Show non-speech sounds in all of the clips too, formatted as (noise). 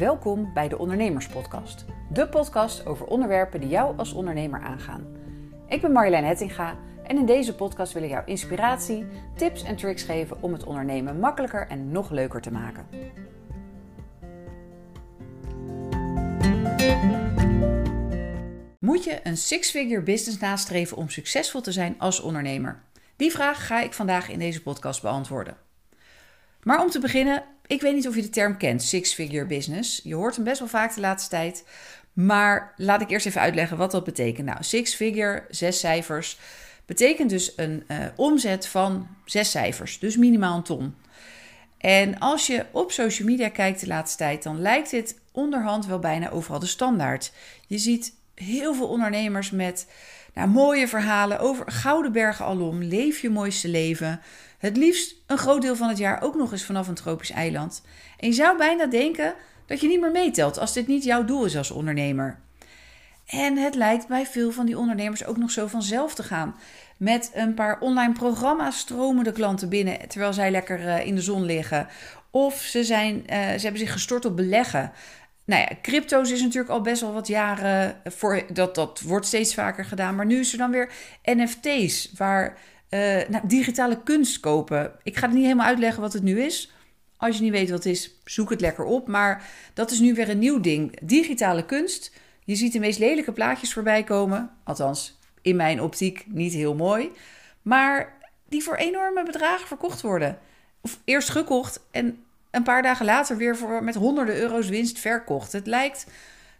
Welkom bij de Ondernemerspodcast. De podcast over onderwerpen die jou als ondernemer aangaan. Ik ben Marjolein Hettinga en in deze podcast wil ik jou inspiratie, tips en tricks geven om het ondernemen makkelijker en nog leuker te maken. Moet je een six-figure business nastreven om succesvol te zijn als ondernemer? Die vraag ga ik vandaag in deze podcast beantwoorden. Maar om te beginnen, ik weet niet of je de term kent, six-figure business. Je hoort hem best wel vaak de laatste tijd. Maar laat ik eerst even uitleggen wat dat betekent. Nou, six-figure, zes cijfers, betekent dus een uh, omzet van zes cijfers, dus minimaal een ton. En als je op social media kijkt de laatste tijd, dan lijkt dit onderhand wel bijna overal de standaard. Je ziet heel veel ondernemers met nou, mooie verhalen over gouden bergen alom, leef je mooiste leven. Het liefst een groot deel van het jaar ook nog eens vanaf een tropisch eiland. En je zou bijna denken dat je niet meer meetelt als dit niet jouw doel is als ondernemer. En het lijkt bij veel van die ondernemers ook nog zo vanzelf te gaan. Met een paar online programma's stromen de klanten binnen terwijl zij lekker eh, in de zon liggen. Of ze, zijn, uh, ze hebben zich gestort op beleggen. Nou ja, crypto's is natuurlijk al best wel wat jaren voor. Dat, dat wordt steeds vaker gedaan. Maar nu is er dan weer NFT's, waar nou, digitale kunst kopen. Ik ga het niet helemaal uitleggen wat het nu is. Als je niet weet wat het is, zoek het lekker op. Maar dat is nu weer een nieuw ding. Digitale kunst. Je ziet de meest lelijke plaatjes voorbij komen. Althans, in mijn optiek niet heel mooi. Maar die voor enorme bedragen verkocht worden. Of eerst gekocht en een paar dagen later weer voor, met honderden euro's winst verkocht. Het lijkt,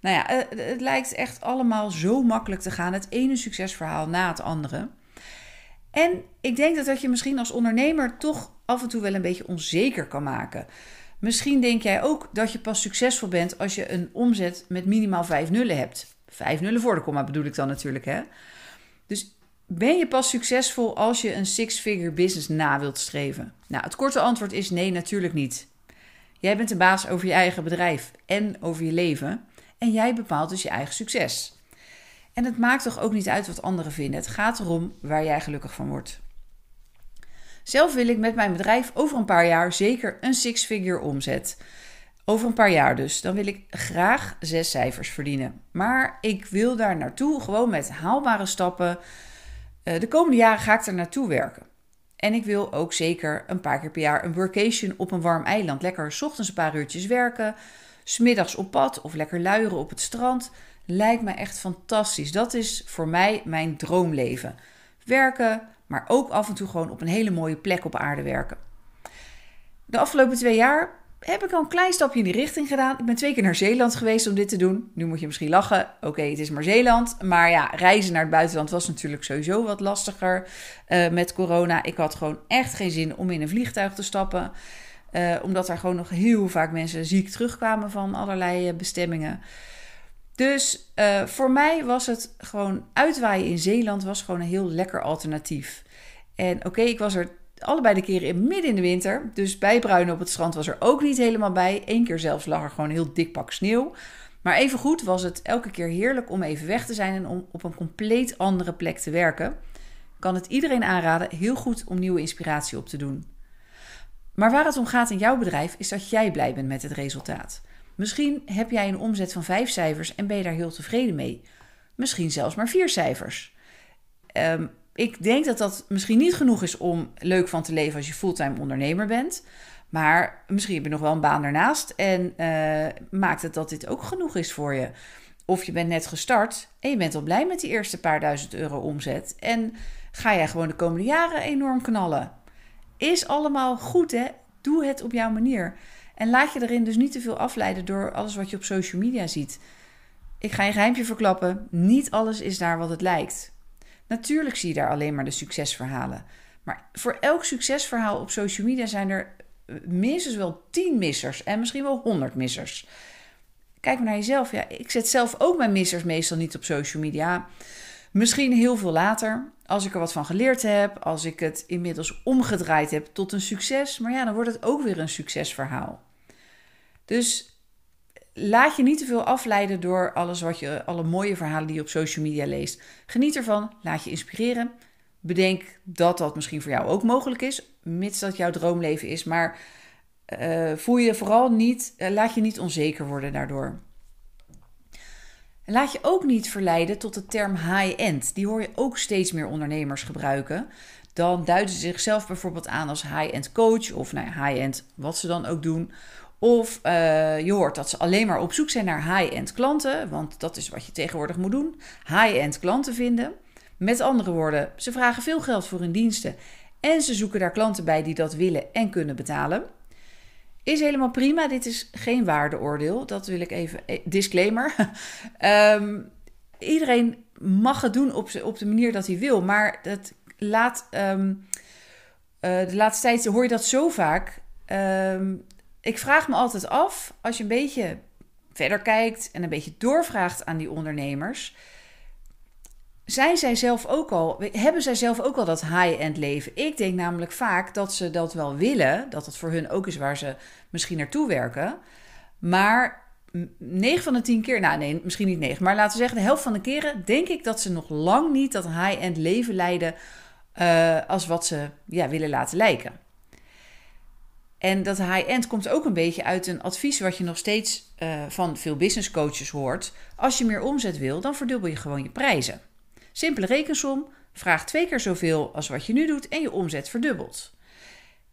nou ja, eh, het lijkt echt allemaal zo makkelijk te gaan. Het ene succesverhaal na het andere. En ik denk dat dat je misschien als ondernemer toch af en toe wel een beetje onzeker kan maken. Misschien denk jij ook dat je pas succesvol bent als je een omzet met minimaal vijf nullen hebt. Vijf nullen voor de komma bedoel ik dan natuurlijk, hè? Dus ben je pas succesvol als je een six-figure business na wilt streven? Nou, het korte antwoord is nee, natuurlijk niet. Jij bent de baas over je eigen bedrijf en over je leven. En jij bepaalt dus je eigen succes. En het maakt toch ook niet uit wat anderen vinden. Het gaat erom waar jij gelukkig van wordt. Zelf wil ik met mijn bedrijf over een paar jaar zeker een six-figure omzet. Over een paar jaar dus. Dan wil ik graag zes cijfers verdienen. Maar ik wil daar naartoe gewoon met haalbare stappen. Eh, de komende jaren ga ik er naartoe werken. En ik wil ook zeker een paar keer per jaar een workation op een warm eiland. Lekker s ochtends een paar uurtjes werken, smiddags op pad of lekker luieren op het strand. Lijkt me echt fantastisch. Dat is voor mij mijn droomleven. Werken, maar ook af en toe gewoon op een hele mooie plek op aarde werken. De afgelopen twee jaar heb ik al een klein stapje in die richting gedaan. Ik ben twee keer naar Zeeland geweest om dit te doen. Nu moet je misschien lachen. Oké, het is maar Zeeland. Maar ja, reizen naar het buitenland was natuurlijk sowieso wat lastiger uh, met corona. Ik had gewoon echt geen zin om in een vliegtuig te stappen. Uh, omdat er gewoon nog heel vaak mensen ziek terugkwamen van allerlei uh, bestemmingen. Dus voor mij was het gewoon uitwaaien in Zeeland was gewoon een heel lekker alternatief. En oké, ik was er allebei de keren in midden in de winter. Dus bijbruinen op het strand was er ook niet helemaal bij. Eén keer zelfs lag er gewoon een heel dik pak sneeuw. Maar evengoed was het elke keer heerlijk om even weg te zijn en om op een compleet andere plek te werken. Kan het iedereen aanraden, heel goed om nieuwe inspiratie op te doen. Maar waar het om gaat in jouw bedrijf is dat jij blij bent met het resultaat. Misschien heb jij een omzet van vijf cijfers en ben je daar heel tevreden mee. Misschien zelfs maar vier cijfers. Um, ik denk dat dat misschien niet genoeg is om leuk van te leven als je fulltime ondernemer bent. Maar misschien heb je nog wel een baan daarnaast en uh, maakt het dat dit ook genoeg is voor je. Of je bent net gestart en je bent al blij met die eerste paar duizend euro omzet. En ga jij gewoon de komende jaren enorm knallen. Is allemaal goed, hè? Doe het op jouw manier. En laat je erin dus niet te veel afleiden door alles wat je op social media ziet. Ik ga je geheimje verklappen: niet alles is daar wat het lijkt. Natuurlijk zie je daar alleen maar de succesverhalen. Maar voor elk succesverhaal op social media zijn er minstens wel 10 missers en misschien wel 100 missers. Kijk maar naar jezelf. Ja, ik zet zelf ook mijn missers meestal niet op social media. Misschien heel veel later, als ik er wat van geleerd heb, als ik het inmiddels omgedraaid heb tot een succes. Maar ja, dan wordt het ook weer een succesverhaal. Dus laat je niet te veel afleiden door alles wat je, alle mooie verhalen die je op social media leest. Geniet ervan, laat je inspireren. Bedenk dat dat misschien voor jou ook mogelijk is, mits dat jouw droomleven is. Maar uh, voel je vooral niet, uh, laat je niet onzeker worden daardoor. laat je ook niet verleiden tot de term high-end. Die hoor je ook steeds meer ondernemers gebruiken. Dan duiden ze zichzelf bijvoorbeeld aan als high-end coach of nou high-end wat ze dan ook doen. Of uh, je hoort dat ze alleen maar op zoek zijn naar high-end klanten, want dat is wat je tegenwoordig moet doen: high-end klanten vinden. Met andere woorden, ze vragen veel geld voor hun diensten en ze zoeken daar klanten bij die dat willen en kunnen betalen. Is helemaal prima. Dit is geen waardeoordeel. Dat wil ik even. Eh, disclaimer. um, (laughs) iedereen mag het doen op, op de manier dat hij wil. Maar laat. Um, uh, de laatste tijd hoor je dat zo vaak. Um, ik vraag me altijd af, als je een beetje verder kijkt en een beetje doorvraagt aan die ondernemers. Zijn zij zelf ook al, hebben zij zelf ook al dat high-end leven? Ik denk namelijk vaak dat ze dat wel willen, dat het voor hun ook is waar ze misschien naartoe werken. Maar 9 van de 10 keer, nou nee, misschien niet 9, maar laten we zeggen de helft van de keren denk ik dat ze nog lang niet dat high-end leven leiden uh, als wat ze ja, willen laten lijken. En dat high-end komt ook een beetje uit een advies wat je nog steeds uh, van veel business coaches hoort. Als je meer omzet wil, dan verdubbel je gewoon je prijzen. Simpele rekensom, vraag twee keer zoveel als wat je nu doet en je omzet verdubbelt.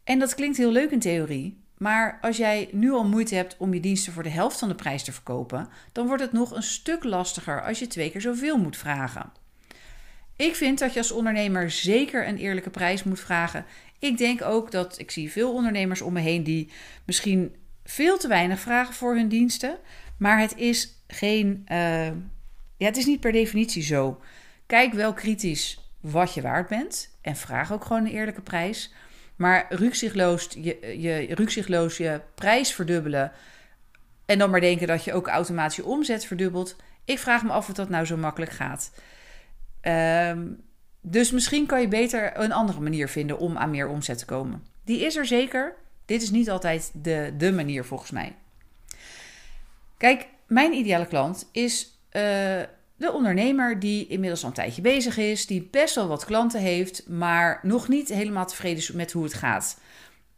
En dat klinkt heel leuk in theorie, maar als jij nu al moeite hebt om je diensten voor de helft van de prijs te verkopen, dan wordt het nog een stuk lastiger als je twee keer zoveel moet vragen. Ik vind dat je als ondernemer zeker een eerlijke prijs moet vragen. Ik denk ook dat ik zie veel ondernemers om me heen die misschien veel te weinig vragen voor hun diensten. Maar het is geen. Uh, ja, het is niet per definitie zo. Kijk wel kritisch wat je waard bent. En vraag ook gewoon een eerlijke prijs. Maar rukzichtloos je, je, je prijs verdubbelen. En dan maar denken dat je ook automatisch je omzet verdubbelt. Ik vraag me af of dat nou zo makkelijk gaat. Um, dus misschien kan je beter een andere manier vinden om aan meer omzet te komen. Die is er zeker. Dit is niet altijd de, de manier volgens mij. Kijk, mijn ideale klant is uh, de ondernemer die inmiddels al een tijdje bezig is, die best wel wat klanten heeft, maar nog niet helemaal tevreden is met hoe het gaat.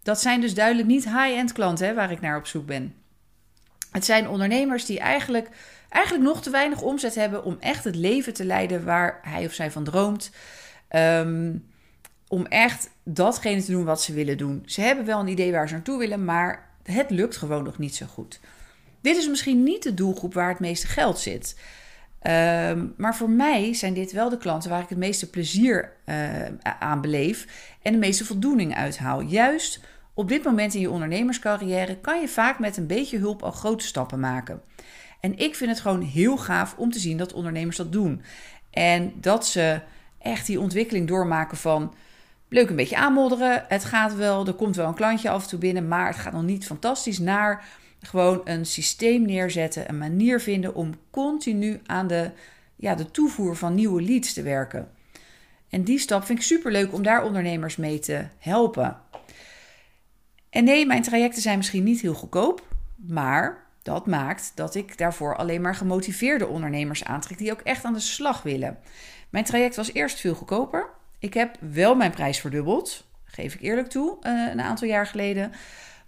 Dat zijn dus duidelijk niet high-end klanten hè, waar ik naar op zoek ben. Het zijn ondernemers die eigenlijk eigenlijk nog te weinig omzet hebben om echt het leven te leiden waar hij of zij van droomt. Um, om echt datgene te doen wat ze willen doen. Ze hebben wel een idee waar ze naartoe willen, maar het lukt gewoon nog niet zo goed. Dit is misschien niet de doelgroep waar het meeste geld zit. Um, maar voor mij zijn dit wel de klanten waar ik het meeste plezier uh, aan beleef en de meeste voldoening uithaal. Juist op dit moment in je ondernemerscarrière kan je vaak met een beetje hulp al grote stappen maken. En ik vind het gewoon heel gaaf om te zien dat ondernemers dat doen. En dat ze echt die ontwikkeling doormaken van leuk een beetje aanmodderen. Het gaat wel, er komt wel een klantje af en toe binnen, maar het gaat nog niet fantastisch. Naar gewoon een systeem neerzetten, een manier vinden om continu aan de, ja, de toevoer van nieuwe leads te werken. En die stap vind ik super leuk om daar ondernemers mee te helpen. En nee, mijn trajecten zijn misschien niet heel goedkoop, maar dat maakt dat ik daarvoor alleen maar gemotiveerde ondernemers aantrek die ook echt aan de slag willen. Mijn traject was eerst veel goedkoper. Ik heb wel mijn prijs verdubbeld, geef ik eerlijk toe, uh, een aantal jaar geleden.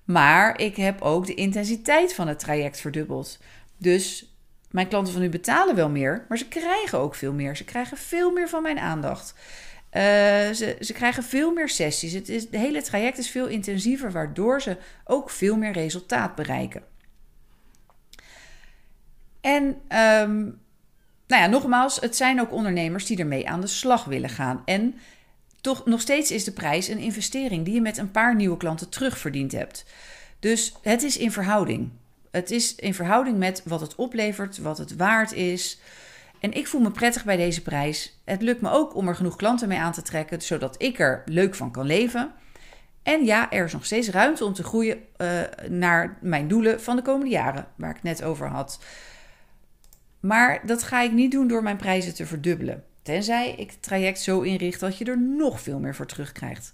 Maar ik heb ook de intensiteit van het traject verdubbeld. Dus mijn klanten van nu betalen wel meer, maar ze krijgen ook veel meer. Ze krijgen veel meer van mijn aandacht. Uh, ze, ze krijgen veel meer sessies. Het is, de hele traject is veel intensiever, waardoor ze ook veel meer resultaat bereiken. En um, nou ja, nogmaals, het zijn ook ondernemers die ermee aan de slag willen gaan. En toch nog steeds is de prijs een investering die je met een paar nieuwe klanten terugverdiend hebt. Dus het is in verhouding. Het is in verhouding met wat het oplevert, wat het waard is. En ik voel me prettig bij deze prijs. Het lukt me ook om er genoeg klanten mee aan te trekken, zodat ik er leuk van kan leven. En ja, er is nog steeds ruimte om te groeien uh, naar mijn doelen van de komende jaren, waar ik net over had. Maar dat ga ik niet doen door mijn prijzen te verdubbelen. Tenzij ik het traject zo inricht dat je er nog veel meer voor terugkrijgt.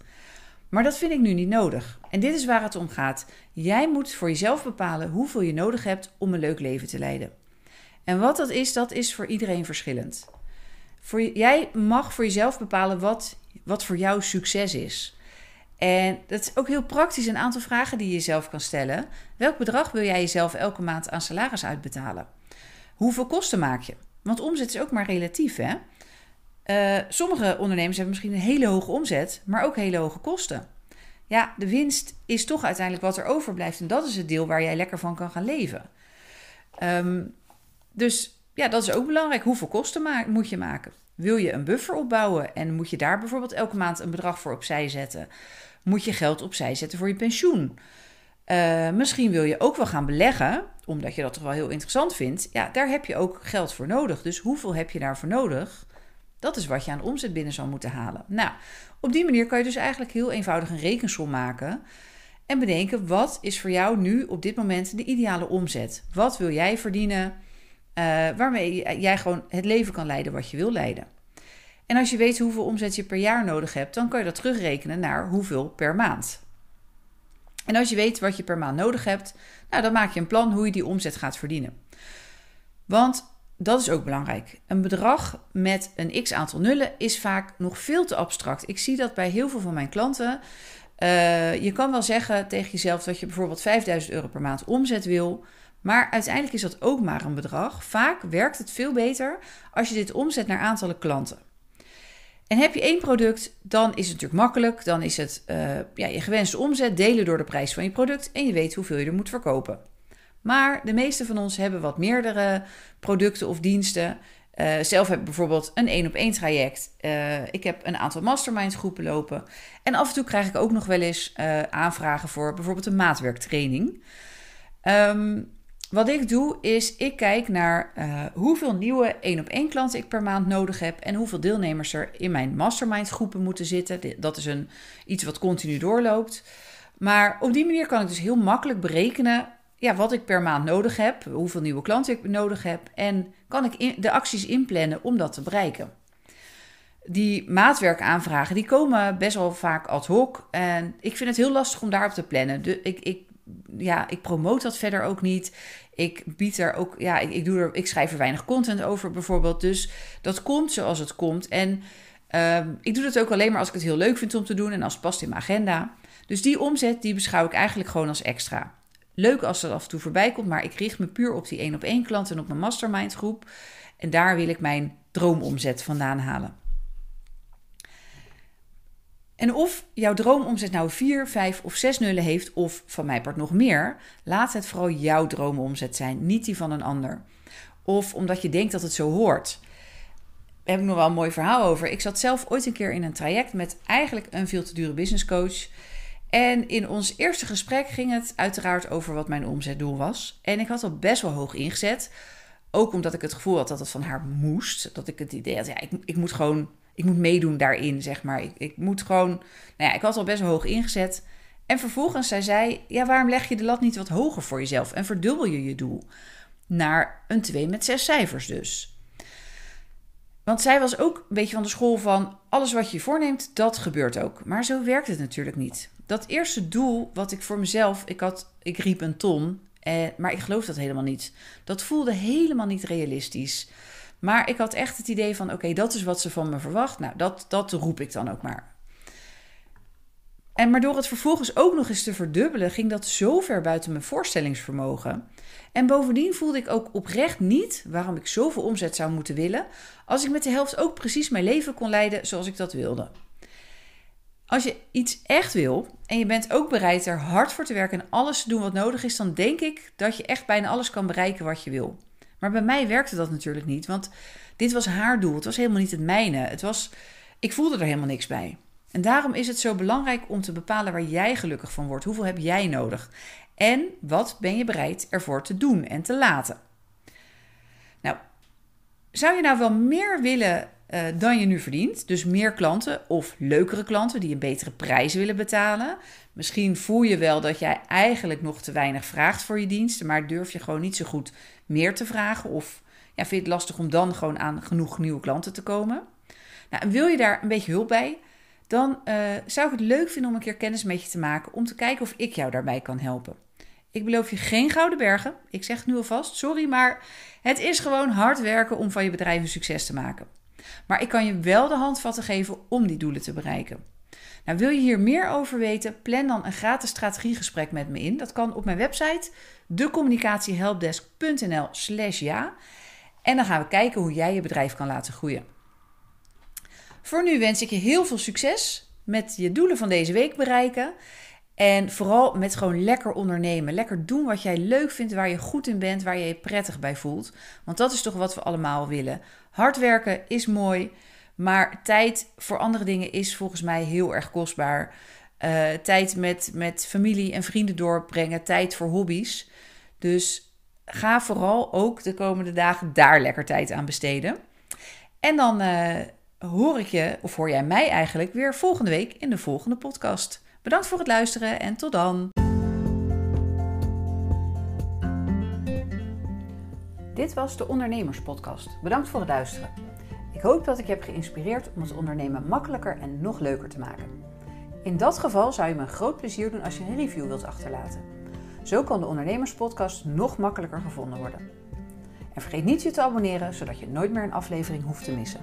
Maar dat vind ik nu niet nodig. En dit is waar het om gaat. Jij moet voor jezelf bepalen hoeveel je nodig hebt om een leuk leven te leiden. En wat dat is, dat is voor iedereen verschillend. Voor, jij mag voor jezelf bepalen wat, wat voor jou succes is. En dat is ook heel praktisch een aantal vragen die je jezelf kan stellen. Welk bedrag wil jij jezelf elke maand aan salaris uitbetalen? Hoeveel kosten maak je? Want omzet is ook maar relatief, hè? Uh, sommige ondernemers hebben misschien een hele hoge omzet, maar ook hele hoge kosten. Ja, de winst is toch uiteindelijk wat er overblijft. En dat is het deel waar jij lekker van kan gaan leven. Um, dus ja, dat is ook belangrijk. Hoeveel kosten moet je maken? Wil je een buffer opbouwen en moet je daar bijvoorbeeld elke maand een bedrag voor opzij zetten? Moet je geld opzij zetten voor je pensioen? Uh, misschien wil je ook wel gaan beleggen, omdat je dat toch wel heel interessant vindt. Ja, daar heb je ook geld voor nodig. Dus hoeveel heb je daarvoor nodig? Dat is wat je aan omzet binnen zal moeten halen. Nou, op die manier kan je dus eigenlijk heel eenvoudig een rekensom maken. En bedenken, wat is voor jou nu op dit moment de ideale omzet? Wat wil jij verdienen? Uh, waarmee jij gewoon het leven kan leiden wat je wil leiden. En als je weet hoeveel omzet je per jaar nodig hebt, dan kan je dat terugrekenen naar hoeveel per maand. En als je weet wat je per maand nodig hebt, nou, dan maak je een plan hoe je die omzet gaat verdienen. Want dat is ook belangrijk. Een bedrag met een x aantal nullen is vaak nog veel te abstract. Ik zie dat bij heel veel van mijn klanten. Uh, je kan wel zeggen tegen jezelf dat je bijvoorbeeld 5000 euro per maand omzet wil. Maar uiteindelijk is dat ook maar een bedrag. Vaak werkt het veel beter als je dit omzet naar aantallen klanten. En heb je één product, dan is het natuurlijk makkelijk. Dan is het uh, ja, je gewenste omzet delen door de prijs van je product en je weet hoeveel je er moet verkopen. Maar de meeste van ons hebben wat meerdere producten of diensten. Uh, zelf heb ik bijvoorbeeld een één op één traject. Uh, ik heb een aantal mastermind groepen lopen. En af en toe krijg ik ook nog wel eens aanvragen voor bijvoorbeeld een maatwerktraining. Um, wat ik doe is, ik kijk naar hoeveel nieuwe één op één klanten ik per maand nodig heb en hoeveel deelnemers er in mijn mastermind groepen moeten zitten. Dat is een, iets wat continu doorloopt. Maar op die manier kan ik dus heel makkelijk berekenen ja, wat ik per maand nodig heb, hoeveel nieuwe klanten ik nodig heb en kan ik de acties inplannen om dat te bereiken. Die maatwerkaanvragen die komen best wel vaak ad hoc en ik vind het heel lastig om daarop te plannen. Ik, ik, ja, ik promoot dat verder ook niet. Ik bied er ook, ja, ik, ik, doe er, ik schrijf er weinig content over bijvoorbeeld. Dus dat komt zoals het komt. En uh, ik doe dat ook alleen maar als ik het heel leuk vind om te doen en als het past in mijn agenda. Dus die omzet die beschouw ik eigenlijk gewoon als extra. Leuk als dat af en toe voorbij komt, maar ik richt me puur op die één op één klant en op mijn mastermind groep. En daar wil ik mijn droomomzet vandaan halen. En of jouw droomomzet nou 4, 5 of 6 nullen heeft, of van mij part nog meer, laat het vooral jouw droomomzet zijn, niet die van een ander. Of omdat je denkt dat het zo hoort. Daar heb ik nog wel een mooi verhaal over. Ik zat zelf ooit een keer in een traject met eigenlijk een veel te dure business coach. En in ons eerste gesprek ging het uiteraard over wat mijn omzetdoel was. En ik had al best wel hoog ingezet. Ook omdat ik het gevoel had dat het van haar moest. Dat ik het idee had, ja, ik, ik moet gewoon, ik moet meedoen daarin, zeg maar. Ik, ik moet gewoon, nou ja, ik had al best hoog ingezet. En vervolgens zei zij, ja, waarom leg je de lat niet wat hoger voor jezelf en verdubbel je je doel? Naar een 2 met 6 cijfers dus. Want zij was ook een beetje van de school van alles wat je voorneemt, dat gebeurt ook. Maar zo werkt het natuurlijk niet dat eerste doel wat ik voor mezelf, ik had, ik riep een ton, eh, maar ik geloof dat helemaal niet. Dat voelde helemaal niet realistisch. Maar ik had echt het idee van, oké, dat is wat ze van me verwacht. Nou, dat, dat roep ik dan ook maar. En maar door het vervolgens ook nog eens te verdubbelen, ging dat zo ver buiten mijn voorstellingsvermogen. En bovendien voelde ik ook oprecht niet waarom ik zoveel omzet zou moeten willen, als ik met de helft ook precies mijn leven kon leiden zoals ik dat wilde. Als je iets echt wil en je bent ook bereid er hard voor te werken en alles te doen wat nodig is, dan denk ik dat je echt bijna alles kan bereiken wat je wil. Maar bij mij werkte dat natuurlijk niet, want dit was haar doel. Het was helemaal niet het mijne. Het was, ik voelde er helemaal niks bij. En daarom is het zo belangrijk om te bepalen waar jij gelukkig van wordt. Hoeveel heb jij nodig? En wat ben je bereid ervoor te doen en te laten? Nou, zou je nou wel meer willen uh, dan je nu verdient. Dus meer klanten of leukere klanten die een betere prijs willen betalen. Misschien voel je wel dat jij eigenlijk nog te weinig vraagt voor je diensten, maar durf je gewoon niet zo goed meer te vragen. Of ja, vind je het lastig om dan gewoon aan genoeg nieuwe klanten te komen. Nou, wil je daar een beetje hulp bij? Dan uh, zou ik het leuk vinden om een keer kennis met je te maken om te kijken of ik jou daarbij kan helpen. Ik beloof je geen gouden bergen. Ik zeg het nu alvast, sorry, maar het is gewoon hard werken om van je bedrijf een succes te maken. Maar ik kan je wel de handvatten geven om die doelen te bereiken. Nou, wil je hier meer over weten? Plan dan een gratis strategiegesprek met me in. Dat kan op mijn website decommunicatiehelpdesk.nl/slash ja. En dan gaan we kijken hoe jij je bedrijf kan laten groeien. Voor nu wens ik je heel veel succes met je doelen van deze week bereiken. En vooral met gewoon lekker ondernemen. Lekker doen wat jij leuk vindt, waar je goed in bent, waar je je prettig bij voelt. Want dat is toch wat we allemaal willen. Hard werken is mooi, maar tijd voor andere dingen is volgens mij heel erg kostbaar. Uh, tijd met, met familie en vrienden doorbrengen, tijd voor hobby's. Dus ga vooral ook de komende dagen daar lekker tijd aan besteden. En dan uh, hoor ik je, of hoor jij mij eigenlijk, weer volgende week in de volgende podcast. Bedankt voor het luisteren en tot dan. Dit was de Ondernemerspodcast. Bedankt voor het luisteren. Ik hoop dat ik je heb geïnspireerd om het ondernemen makkelijker en nog leuker te maken. In dat geval zou je me een groot plezier doen als je een review wilt achterlaten. Zo kan de Ondernemerspodcast nog makkelijker gevonden worden. En vergeet niet je te abonneren, zodat je nooit meer een aflevering hoeft te missen.